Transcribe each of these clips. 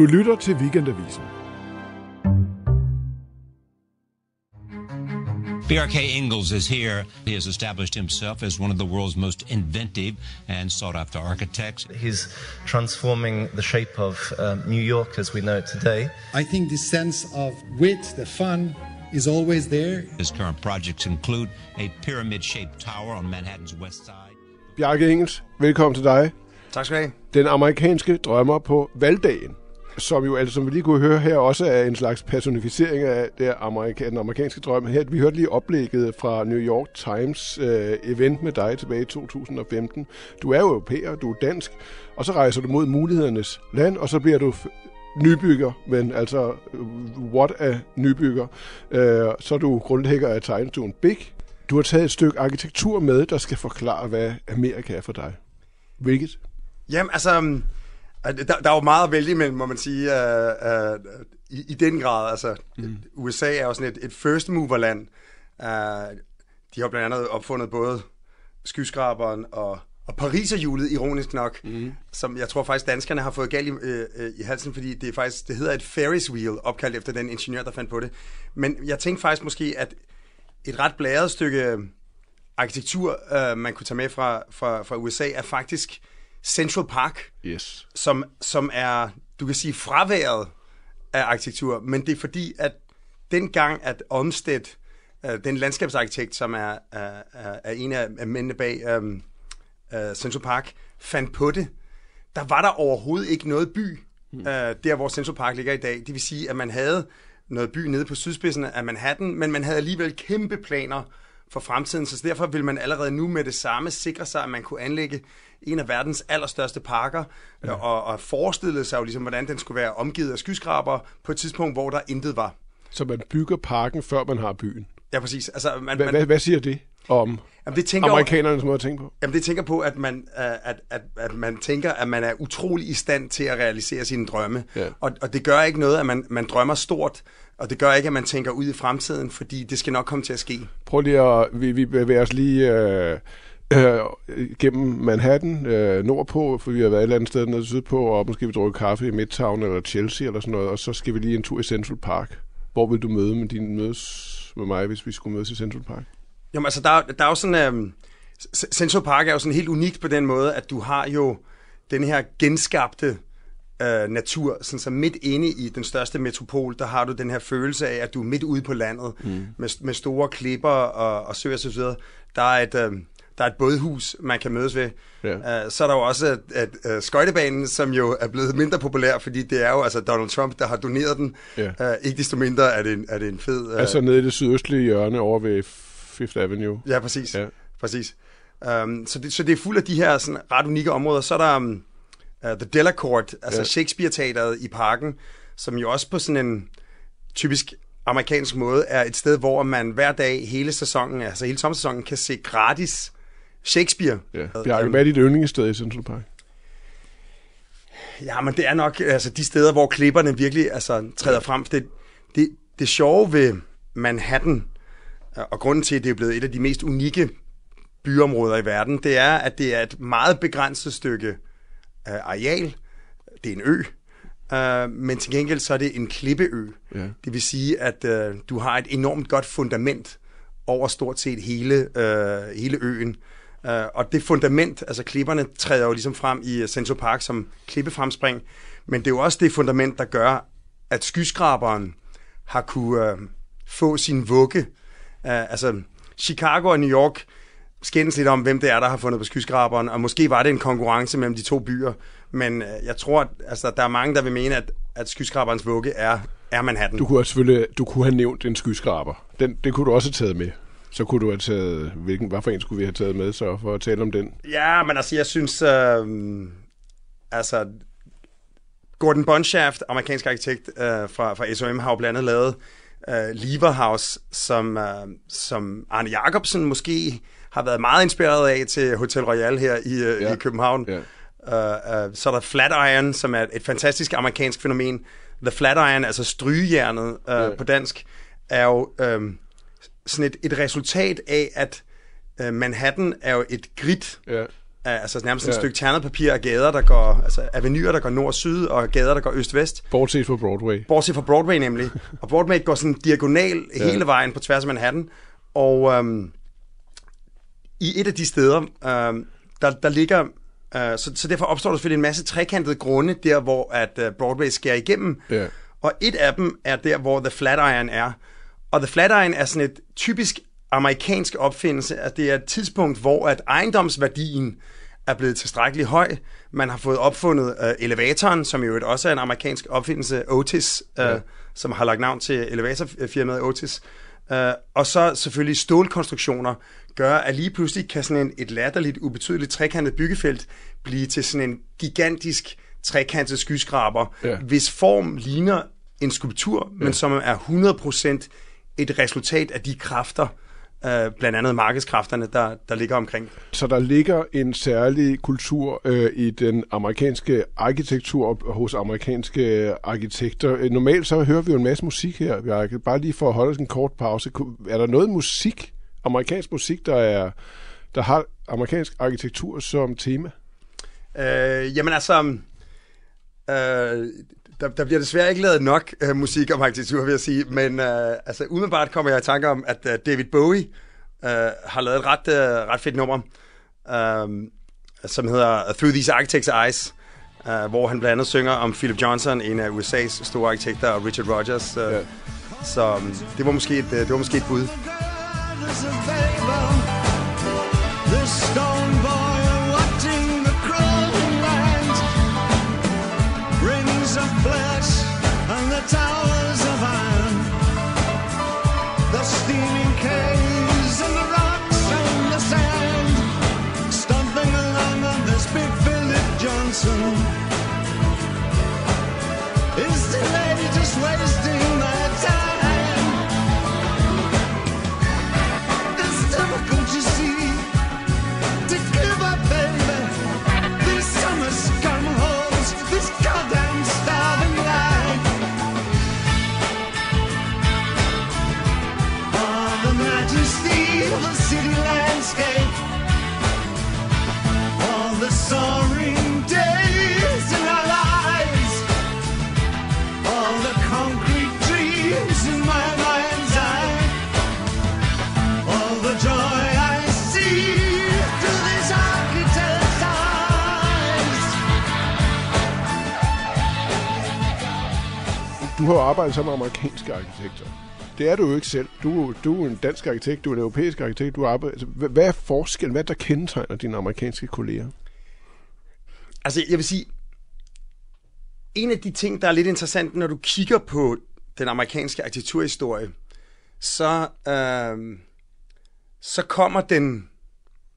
Du lytter til Weekendavisen. B.R.K. Ingalls is here. He has established himself as one of the world's most inventive and sought after architects. He's transforming the shape of um, New York as we know it today. I think the sense of wit, the fun, is always there. His current projects include a pyramid shaped tower on Manhattan's west side. Bjarke Engels, velkommen til dig. Tak skal du have. Den amerikanske drømmer på valgdagen, som jo altså, som vi lige kunne høre her, også er en slags personificering af det amerika- den amerikanske drøm. Her, vi hørte lige oplægget fra New York Times øh, event med dig tilbage i 2015. Du er jo europæer, du er dansk, og så rejser du mod mulighedernes land, og så bliver du f- nybygger, men altså, øh, what er nybygger? Øh, så er du grundlægger af tegnestuen Big. Du har taget et stykke arkitektur med, der skal forklare, hvad Amerika er for dig. Hvilket? Jamen, altså, der, der er jo meget at vælge imellem, må man sige, uh, uh, i, i den grad. Altså, mm. USA er jo sådan et, et first mover-land. Uh, de har blandt andet opfundet både skyskraberen og, og Pariserhjulet, ironisk nok, mm. som jeg tror faktisk danskerne har fået galt i, øh, øh, i halsen, fordi det er faktisk, det hedder et Ferris wheel, opkaldt efter den ingeniør, der fandt på det. Men jeg tænkte faktisk måske, at et ret blæret stykke arkitektur, øh, man kunne tage med fra, fra, fra USA, er faktisk Central Park, Yes. som, som er, du kan sige, fraværet af arkitektur, men det er fordi, at dengang, at Olmsted, øh, den landskabsarkitekt, som er, er, er en af af mændene bag øhm, øh, Central Park, fandt på det, der var der overhovedet ikke noget by, mm. øh, der hvor Central Park ligger i dag. Det vil sige, at man havde noget by nede på sydspidsen af Manhattan, men man havde alligevel kæmpe planer for fremtiden, så derfor vil man allerede nu med det samme sikre sig, at man kunne anlægge en af verdens allerstørste parker, ja. og, og forestille sig jo ligesom, hvordan den skulle være omgivet af skyskraber på et tidspunkt, hvor der intet var. Så man bygger parken, før man har byen. Ja, præcis. Altså, man, Hvad, man, hvad, siger det om jamen, det tænker amerikanernes måde at tænke på? Jamen, det tænker på, at man, at, at, at man tænker, at man er utrolig i stand til at realisere sine drømme. Ja. Og, og det gør ikke noget, at man, man drømmer stort, og det gør ikke, at man tænker ud i fremtiden, fordi det skal nok komme til at ske. Prøv lige at... Vi, vi bevæger os lige øh, øh, gennem Manhattan øh, nordpå, for vi har været et eller andet sted nede sydpå, og måske vi drukke kaffe i Midtown eller Chelsea eller sådan noget, og så skal vi lige en tur i Central Park. Hvor vil du møde med din mødes med mig, hvis vi skulle mødes i Central Park? Jamen altså, der, der er jo sådan... C- Central Park er jo sådan helt unikt på den måde, at du har jo den her genskabte øh, natur, sådan så midt inde i den største metropol, der har du den her følelse af, at du er midt ude på landet, mm. med, med store klipper og, og søer videre. Der er et... Øh, der er et bådhus, man kan mødes ved. Ja. Uh, så er der jo også at, at, uh, skøjtebanen, som jo er blevet mindre populær, fordi det er jo altså Donald Trump, der har doneret den. Ja. Uh, ikke desto mindre er det en, er det en fed... Uh, Altså nede i det sydøstlige hjørne over ved Fifth Avenue. Ja, præcis. Ja. Præcis. Um, så, det, så det er fuld af de her sådan, ret unikke områder. Så er der um, uh, The Delacorte, altså ja. Shakespeare-teateret i parken, som jo også på sådan en typisk amerikansk måde er et sted, hvor man hver dag hele sæsonen, altså hele sommersæsonen, kan se gratis Shakespeare. Ja. Bjarke, hvad er dit yndlingssted i Central Park? Ja, men det er nok altså, de steder, hvor klipperne virkelig altså, træder frem. Det, det, det sjove ved Manhattan, øh, og grunden til, at det er blevet et af de mest unikke byområder i verden, det er, at det er et meget begrænset stykke øh, areal. Det er en ø, øh, men til gengæld så er det en klippeø. Ja. Det vil sige, at øh, du har et enormt godt fundament over stort set hele, øh, hele øen. Uh, og det fundament, altså klipperne, træder jo ligesom frem i øh, Central Park som klippefremspring, men det er jo også det fundament, der gør, at skyskraberen har kunne uh, få sin vugge. Uh, altså, Chicago og New York skændes lidt om, hvem det er, der har fundet på skyskraberen, og måske var det en konkurrence mellem de to byer, men uh, jeg tror, at altså, der er mange, der vil mene, at, at skyskraberens vugge er, er Manhattan. Du kunne også selvfølgelig du kunne have nævnt en skyskraber. Den, det kunne du også have taget med. Så kunne du have taget... Hvilken, hvad for en skulle vi have taget med så for at tale om den? Ja, men altså, jeg synes... Øh, altså, Gordon Bunshaft, amerikansk arkitekt øh, fra, fra SOM, har jo blandt andet lavet øh, Lever House, som, øh, som Arne Jacobsen måske har været meget inspireret af til Hotel Royal her i, øh, Ja. i København. Ja. Uh, uh, så er der Flatiron, som er et fantastisk amerikansk fænomen. The Flatiron, altså strygejernet uh, Ja. på dansk, er jo um, sådan et, et resultat af, at uh, Manhattan er jo et grid Ja. altså nærmest ja. et stykke ternet papir af gader, der går, altså avenyr, der går nord-syd, og gader, der går øst-vest. Bortset fra Broadway. Bortset fra Broadway nemlig. Og Broadway går sådan diagonal ja. hele vejen på tværs af Manhattan. Og øhm, i et af de steder, øhm, der, der ligger, øh, så, så derfor opstår der selvfølgelig en masse trekantede grunde, der hvor at uh, Broadway skærer igennem. Ja. Og et af dem er der, hvor The Flatiron er. Og The Flatiron er sådan et typisk amerikansk opfindelse, at det er et tidspunkt, hvor at ejendomsværdien er blevet tilstrækkeligt høj. Man har fået opfundet uh, elevatoren, som jo også er en amerikansk opfindelse, Otis, uh, ja. som har lagt navn til elevatorfirmaet Otis. Uh, og så selvfølgelig stålkonstruktioner gør, at lige pludselig kan sådan en, et latterligt, ubetydeligt trekantet byggefelt blive til sådan en gigantisk trekantet skyskraber, ja. hvis form ligner en skulptur, ja. men som er 100% et resultat af de kræfter, øh, blandt andet markedskræfterne, der, der ligger omkring. Så der ligger en særlig kultur øh, i den amerikanske arkitektur hos amerikanske arkitekter. Øh, normalt så hører vi jo en masse musik her. Kan bare lige for at holde en kort pause. Er der noget musik, amerikansk musik, der er der har amerikansk arkitektur som tema? Øh, jamen altså, øh, der, der bliver desværre ikke lavet nok øh, musik om arkitektur, vil jeg sige, men øh, altså, umiddelbart kommer jeg i tanke om, at øh, David Bowie øh, har lavet et ret, øh, ret fedt nummer, øh, som hedder Through These Architects' Eyes, øh, hvor han blandt andet synger om Philip Johnson, en af USA's store arkitekter, og Richard Rogers. Øh, ja. Så øh, det var måske et, øh, det var måske et bud. This stone arbejde som sammen med amerikanske arkitekter. Det er du jo ikke selv. Du, du er en dansk arkitekt, du er en europæisk arkitekt. Du arbejder, altså, hvad er forskellen? Hvad der kendetegner dine amerikanske kolleger? Altså, jeg vil sige, en af de ting, der er lidt interessant, når du kigger på den amerikanske arkitekturhistorie, så, øh, så kommer den,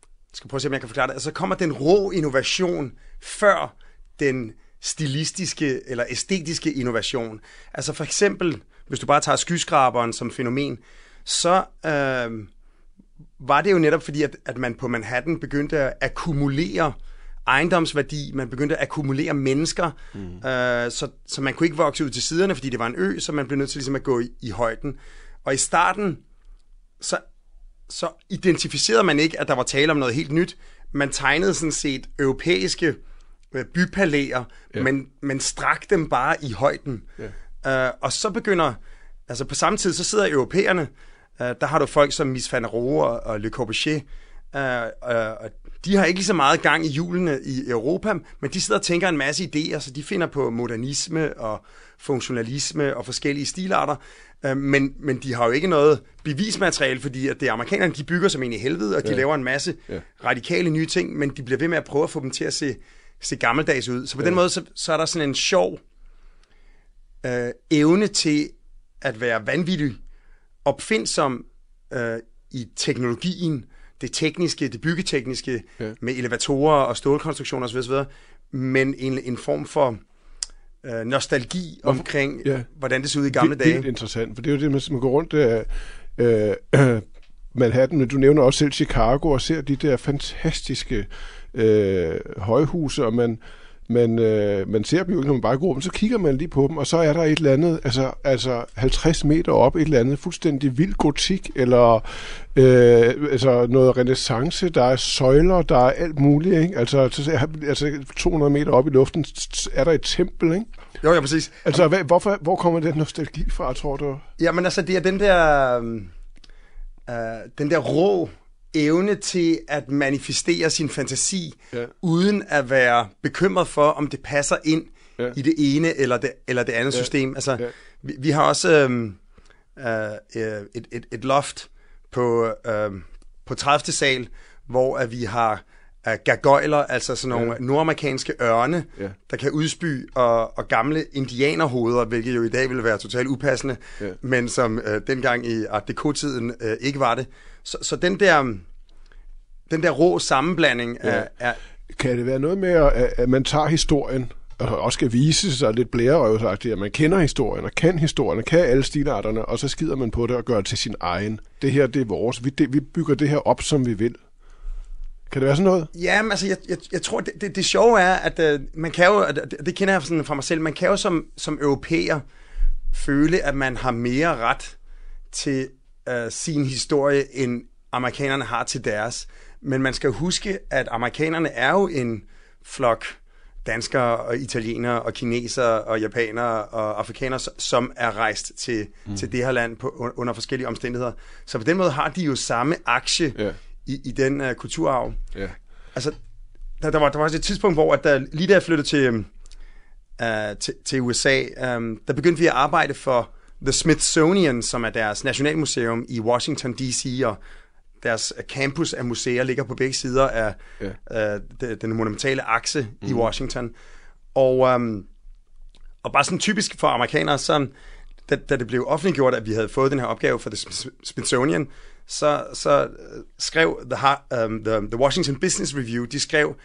jeg skal prøve at se, om jeg kan forklare det, altså, så kommer den rå innovation før den stilistiske eller æstetiske innovation. Altså for eksempel, hvis du bare tager skyskraberen som fænomen, så øh, var det jo netop fordi, at, at man på Manhattan begyndte at akkumulere ejendomsværdi, man begyndte at akkumulere mennesker, mm. øh, så, så man kunne ikke vokse ud til siderne, fordi det var en ø, så man blev nødt til ligesom at gå i, i højden. Og i starten, så, så identificerede man ikke, at der var tale om noget helt nyt. Man tegnede sådan set europæiske bypalæer, ja. men, men strak dem bare i højden. Ja. Uh, og så begynder, altså på samme tid, så sidder europæerne, uh, der har du folk som Mies van Rohe og, og Le Corbusier, uh, uh, de har ikke lige så meget gang i julene i Europa, men de sidder og tænker en masse idéer, så de finder på modernisme og funktionalisme og forskellige stilarter, uh, men, men de har jo ikke noget bevismateriale, fordi at det er amerikanerne, de bygger som en i helvede, og de ja. laver en masse ja. radikale nye ting, men de bliver ved med at prøve at få dem til at se se gammeldags ud. Så på ja. den måde, så, så er der sådan en sjov øh, evne til at være vanvittig opfindsom øh, i teknologien, det tekniske, det byggetekniske, ja. med elevatorer og stålkonstruktioner osv., osv. men en, en form for øh, nostalgi Hvorfor? omkring, ja. hvordan det så ud i gamle det, dage. Det er interessant, for det er jo det, man går rundt øh, øh, Manhattan, men du nævner også selv Chicago og ser de der fantastiske øh, højhuse, og man man, øh, man ser dem jo ikke, når man bare går dem, så kigger man lige på dem, og så er der et eller andet, altså, altså 50 meter op, et eller andet fuldstændig vild gotik, eller øh, altså noget renaissance, der er søjler, der er alt muligt, ikke? Altså, så, altså 200 meter op i luften er der et tempel, ikke? Jo, ja, præcis. Altså, hvad, hvorfor, hvor kommer den nostalgi fra, tror du? Jamen altså, det er den der, øh, den der rå evne til at manifestere sin fantasi, Ja. uden at være bekymret for, om det passer ind Ja. i det ene eller det, eller det andet system. Altså, Ja. vi, vi har også øhm, øh, øh, et, et, et loft på, øh, på 30. sal, hvor at vi har uh, gargoyler, altså sådan nogle Ja. nordamerikanske ørne, Ja. der kan udspy, og, og gamle indianerhoveder, hvilket jo i dag ville være totalt upassende, Ja. men som øh, dengang i Art Deco-tiden øh, ikke var det. Så, så den der den der rå sammenblanding Ja. er, er Kan det være noget med, at, at man tager historien, og også skal vise sig lidt blærerøvsagtigt, at man kender historien, og kan historien, og kan alle stilarterne, og så skider man på det og gør det til sin egen. Det her, det er vores. Vi, det, vi bygger det her op, som vi vil. Kan det være sådan noget? Ja, men altså, jeg, jeg, jeg tror, det, det, det sjove er, at øh, man kan jo, og det, det kender jeg sådan fra mig selv, man kan jo som, som europæer føle, at man har mere ret til øh, sin historie, end amerikanerne har til deres. Men man skal huske, at amerikanerne er jo en flok danskere og italienere og kinesere og japanere og afrikanere, som er rejst til, mm. til det her land på, under forskellige omstændigheder. Så på den måde har de jo samme aktie Ja. i, i den uh, kulturarv. Ja. Altså, der, der, var, der var også et tidspunkt, hvor at der, lige da jeg flyttede til, uh, til, til USA, um, der begyndte vi at arbejde for The Smithsonian, som er deres nationalmuseum i Washington D.C., og deres campus af museer ligger på begge sider af ja. de, den monumentale akse mm. i Washington. Og, um, og bare sådan typisk for amerikanere, så da, da det blev offentliggjort, at vi havde fået den her opgave for The Sm- Smithsonian, så, så øh, skrev the, um, the, the Washington Business Review, de skrev, uh,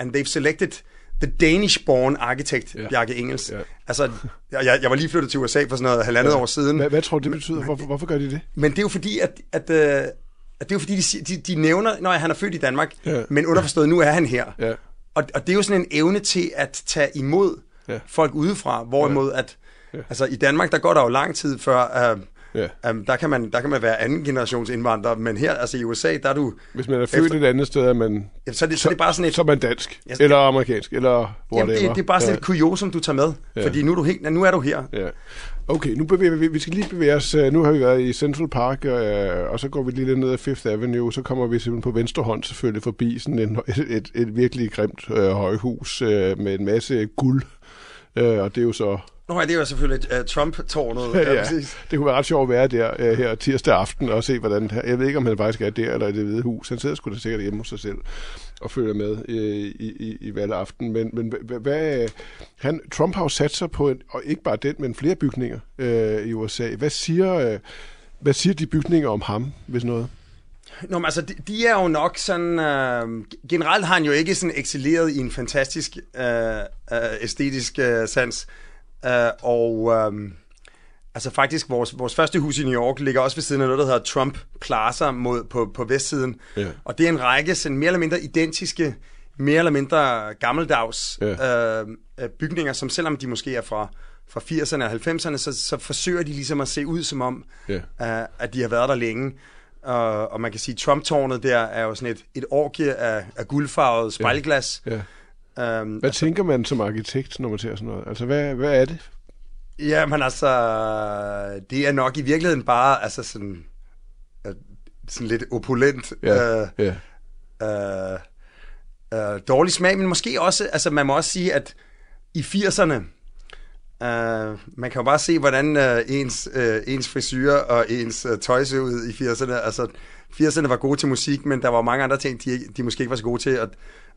and they've selected the Danish-born architect, Ja. ja. Bjarke Engels. Ja. Ja. Altså, jeg, jeg var lige flyttet til USA for sådan noget halvandet ja. år siden. Hvad, hvad tror du, det betyder? Hvorfor, hvorfor gør de det? Men det er jo fordi, at, at, øh, at det er jo fordi, de, de, de nævner, når han er født i Danmark, Ja. ja. men underforstået, nu er han her. Ja. Og, og det er jo sådan en evne til at tage imod Ja. ja. folk udefra, hvorimod at, altså i Danmark, der går der jo lang tid før, øh, Ja. um, der, kan man, der kan man være anden generations indvandrer, men her, altså i USA, der er du, Hvis man er født Efter- et andet sted, er man, ja, så, er det, så er det bare sådan et, så er man dansk. Ja, Eller amerikansk. Eller jamen, whatever. det, det er bare sådan ja. et kuriosum, du tager med, Ja. fordi nu er, du helt, nu er du her. Ja. Okay, nu bevæger vi, vi skal lige bevæge os. øh, Nu har vi været i Central Park, øh, og så går vi lige ned ad Fifth Avenue, så kommer vi simpelthen på venstre hånd selvfølgelig forbi sådan en, et, et, et virkelig grimt øh, højhus øh, med en masse guld. Øh, og det er jo så... Nå, det er jo selvfølgelig uh, Trump-tårnet. Ja, ja, præcis. det kunne være ret sjovt at være der øh, her tirsdag aften og se, hvordan... Jeg ved ikke, om han faktisk er der eller i det hvide hus. Han sidder sgu da sikkert hjemme hos sig selv og følger med øh, i, i, i valgaften. Men, men hvad-. Han, Trump har jo sat sig på, en, og ikke bare den, men flere bygninger øh, i USA. Hvad siger, øh, hvad siger de bygninger om ham, hvis noget? Nå, men altså, de, de er jo nok sådan... Øh, generelt har han jo ikke sådan excelleret i en fantastisk øh, øh, æstetisk øh, sans. Øh, og øh, altså faktisk, vores, vores første hus i New York ligger også ved siden af noget, der hedder Trump Plaza mod, på, på vestsiden. Ja. Og det er en række sådan mere eller mindre identiske, mere eller mindre gammeldags Ja. øh, øh, bygninger, som selvom de måske er fra, fra 80'erne og 90'erne, så, så forsøger de ligesom at se ud som om, Ja. øh, at de har været der længe. Og, og man kan sige, Trump-tårnet der er jo sådan et, et orgie af, af guldfarvet spejlglas. Ja. Øhm, Hvad tænker man som arkitekt, når man ser sådan noget? Altså, hvad, hvad er det? Ja, men altså, det er nok i virkeligheden bare altså sådan, øh, sådan lidt opulent, Ja, øh, ja. øh, øh, dårlig smag, men måske også, altså man må også sige, at i 80'erne, øh, man kan jo bare se, hvordan øh, ens, øh, ens frisyr og ens øh, tøj så ud i 80'erne. Altså, 80'erne var gode til musik, men der var mange andre ting, de, de måske ikke var så gode til, og,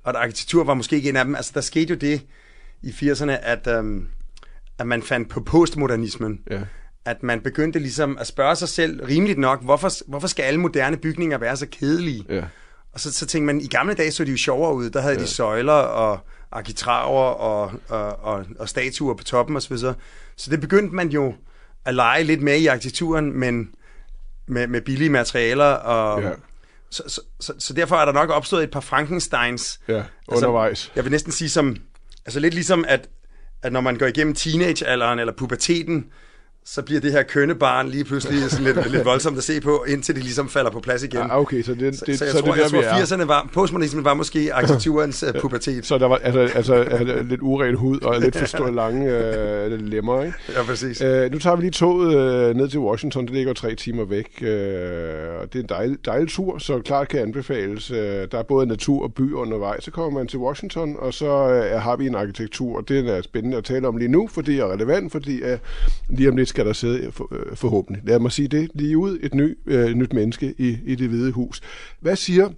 og arkitektur var måske ikke en af dem. Altså, der skete jo det i 80'erne, at, øh, at man fandt på postmodernismen. Ja. At man begyndte ligesom at spørge sig selv, rimeligt nok, hvorfor, hvorfor skal alle moderne bygninger være så kedelige? Ja. Og så, så tænkte man, i gamle dage så de jo sjovere ud. Der havde ja. de søjler og arkitraver og, og, og, og statuer på toppen osv. Så, så det begyndte man jo at lege lidt med i arkitekturen, men med, med billige materialer. Og, Ja. så, så, så, så derfor er der nok opstået et par Frankensteins. Ja, undervejs. Jeg vil næsten sige som, altså lidt ligesom, at, at når man går igennem teenagealderen eller puberteten, så bliver det her kønne barn lige pludselig sådan lidt, lidt voldsomt at se på, indtil det ligesom falder på plads igen. Ja, okay, så det, det, så, så jeg så tror, det er der, jeg tror vi er. 80'erne var, postmodernismen var måske arkitekturens uh, pubertet. Så der var altså, altså, altså lidt uren hud og lidt for store lange øh, lemmer, ikke? Ja, præcis. Øh, nu tager vi lige toget øh, ned til Washington. Det ligger tre timer væk. Øh, og det er en dejlig, dejlig tur, så klart kan anbefales. Øh, der er både natur og by undervejs. Så kommer man til Washington, og så øh, har vi en arkitektur. Og det er spændende at tale om lige nu, fordi det er relevant, fordi øh, lige om lidt skal der sidde øh, for, øh, forhåbentlig. Lad mig sige det lige ud. Et ny, øh, nyt menneske i, i det hvide hus. Hvad siger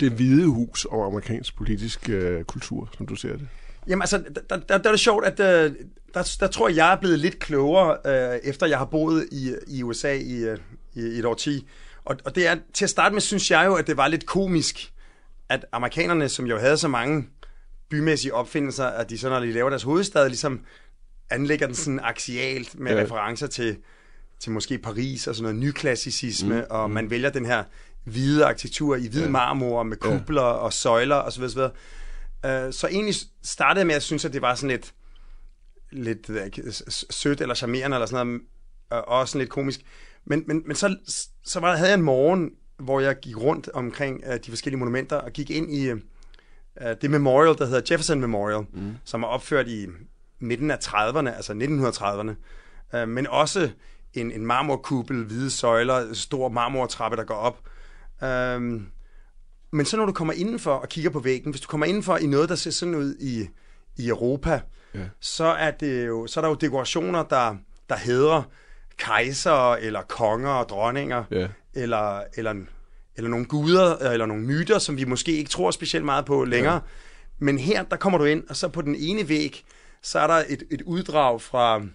det hvide hus om amerikansk politisk øh, kultur, som du ser det? Jamen altså, der, der, der er det sjovt, at der, der, der tror jeg, jeg er blevet lidt klogere, øh, efter jeg har boet i, i USA i, øh, i, i et årti. Og, og det er, til at starte med, synes jeg jo, at det var lidt komisk, at amerikanerne, som jo havde så mange bymæssige opfindelser, at de så, når de laver deres hovedstad, ligesom anlægger den sådan axialt med Ja. referencer til, til måske Paris og sådan noget nyklassicisme, mm, og man vælger den her hvide arkitektur i hvid ja. marmor med kubler ja. og søjler osv. osv. Uh, så egentlig startede jeg med at synes, at det var sådan lidt, lidt s- sødt eller charmerende eller sådan noget, og også sådan lidt komisk. Men, men, men så, så var, havde jeg en morgen, hvor jeg gik rundt omkring uh, de forskellige monumenter og gik ind i uh, det memorial, der hedder Jefferson Memorial, mm. som er opført i midten af 30'erne, altså 1930'erne. Uh, men også en, en marmorkuppel, hvide søjler, stor marmortrappe, der går op. Um, men så når du kommer indenfor og kigger på væggen, hvis du kommer indenfor i noget, der ser sådan ud i, i Europa, Ja. så, er det jo, så er der jo dekorationer, der, der hedder kejser eller konger og dronninger, Ja. eller, eller, eller nogle guder, eller nogle myter, som vi måske ikke tror specielt meget på længere. Ja. Men her, der kommer du ind, og så på den ene væg, så er der et, et uddrag fra uh,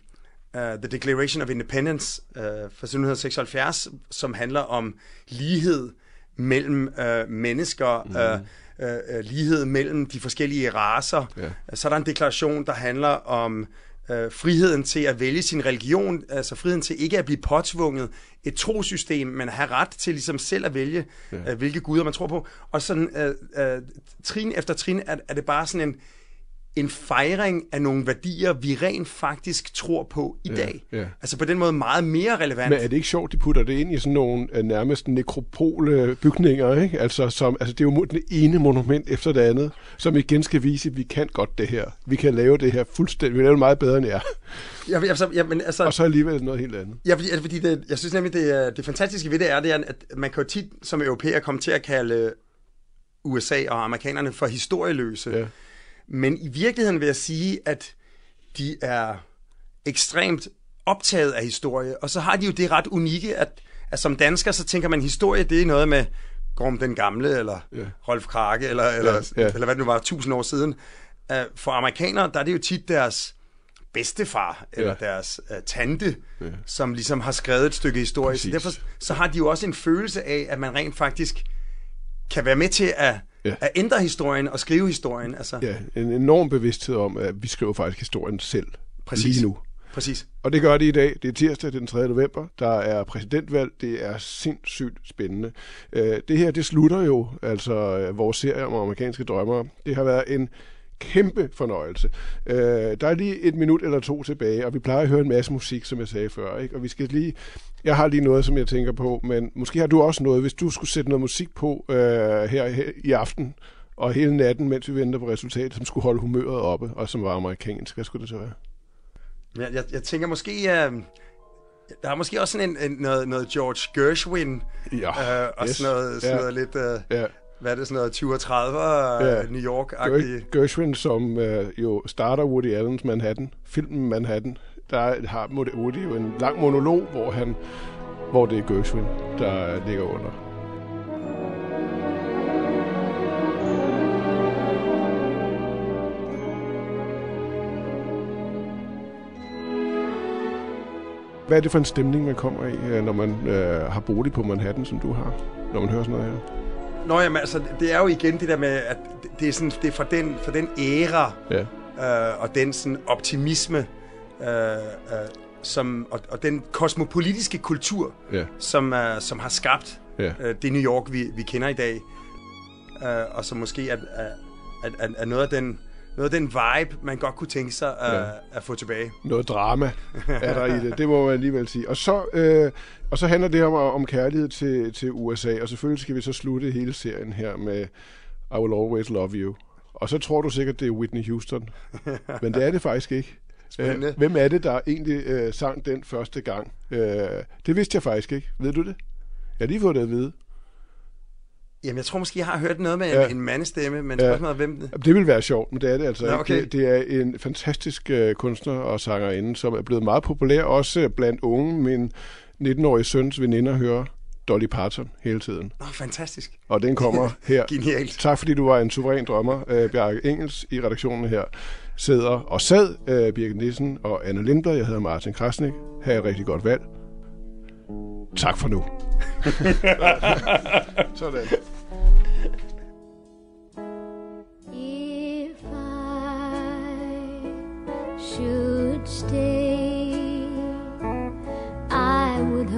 The Declaration of Independence uh, fra 1776, som handler om lighed mellem uh, mennesker, mm. uh, uh, uh, lighed mellem de forskellige raser. Ja. Så er der en deklaration, der handler om øh, friheden til at vælge sin religion, altså friheden til ikke at blive påtvunget et trosystem, men at have ret til ligesom selv at vælge, ja. øh, hvilke guder man tror på. Og sådan øh, øh, trin efter trin er, er det bare sådan en, en fejring af nogle værdier, vi rent faktisk tror på i Ja, dag. ja. Altså på den måde meget mere relevant. Men er det ikke sjovt, de putter det ind i sådan nogle uh, nærmest nekropole bygninger, ikke? Altså, som, altså det er jo det ene monument efter det andet, som igen skal vise, at vi kan godt det her. Vi kan lave det her fuldstændig. Vi kan lave det meget bedre end jer. Jeg, jeg, jeg, men, altså, Og så alligevel noget helt andet. Ja, fordi, altså, fordi det, jeg synes nemlig, det, er- det fantastiske ved det er, det er, at man kan jo tit som europæer komme til at kalde USA og amerikanerne for historieløse. Ja. Men i virkeligheden vil jeg sige, at de er ekstremt optaget af historie, og så har de jo det ret unikke, at, at som dansker, så tænker man, historie, det er noget med Gorm den Gamle, eller ja. Rolf Krake, eller, eller, ja, ja. eller hvad det nu var, tusind år siden. Uh, for amerikanere, der er det jo tit deres bedstefar, eller ja. deres uh, tante, ja. som ligesom har skrevet et stykke historie. Så Præcis. derfor så har de jo også en følelse af, at man rent faktisk kan være med til at, Ja. at ændre historien og skrive historien. Altså, Ja, en enorm bevidsthed om, at vi skriver faktisk historien selv. Præcis. Lige nu. Præcis. Og det gør det i dag. Det er tirsdag, den 3. november. Der er præsidentvalg. Det er sindssygt spændende. Øh, det her, det slutter jo, altså vores serie om amerikanske drømmere. Det har været en kæmpe fornøjelse. Øh, der er lige et minut eller to tilbage, og vi plejer at høre en masse musik, som jeg sagde før. Ikke? Og vi skal lige... Jeg har lige noget, som jeg tænker på, men måske har du også noget, hvis du skulle sætte noget musik på øh, her, her i aften, og hele natten, mens vi venter på resultatet, som skulle holde humøret oppe, og som var amerikansk. Hvad skulle det så være? Jeg, jeg, jeg tænker måske, uh, der er måske også sådan en, en, noget, noget George Gershwin, Ja, øh, og yes. sådan noget, sådan Ja. noget lidt, uh, Ja. Hvad er det, sådan noget 20 30'er Ja. ja. New York-agtigt. Ger- Gershwin, som øh, jo starter Woody Allens Manhattan, filmen Manhattan, der har Woody jo en lang monolog, hvor han hvor det er Gershwin, der ligger under. Hvad er det for en stemning, man kommer i, øh, når man øh, har bolig på Manhattan, som du har, når man hører sådan noget her? Nå jamen, altså, det er jo igen det der med, at det- er, sådan, det er fra, den, fra den æra, Ja. øh, og den sådan optimisme, øh, øh, som, og, og den kosmopolitiske kultur, Ja. som, øh, som har skabt Ja. øh, det New York, vi, vi kender i dag. Øh, og som måske er, er, er, er noget, af den, noget af den vibe, man godt kunne tænke sig at, Ja. ja. at få tilbage. noget drama er der i det. Det må man alligevel sige. Og så, øh, og så handler det om, om kærlighed til, til USA, og selvfølgelig skal vi så slutte hele serien her med I Will Always Love You. Og så tror du sikkert, det er Whitney Houston. Men det er det faktisk ikke. Spændende. Øh, hvem er det, der egentlig øh, sang den første gang? Øh, det vidste jeg faktisk ikke. Ved du det? Jeg har lige fået det at vide. Jamen, jeg tror måske, jeg har hørt noget med Ja. en mandestemme, men Ja. spørgsmålet er, hvem det Det vil være sjovt, men det er det altså Nå, okay. Det, det er en fantastisk øh, kunstner og sangerinde, som er blevet meget populær, også blandt unge. Min 19-årige søns veninder hører Dolly Parton hele tiden. Nå, fantastisk. Og den kommer her. Genialt. Tak fordi du var en suveræn drømmer, øh, Bjarke Engels, i redaktionen her. Sidder og sad øh, Birgit Nissen og Anne Lindberg. Jeg hedder Martin Krasnik. Ha' et rigtig godt valg. Tak for nu. Sådan. If I should stay, I would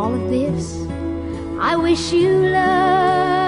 all of this, I wish you love.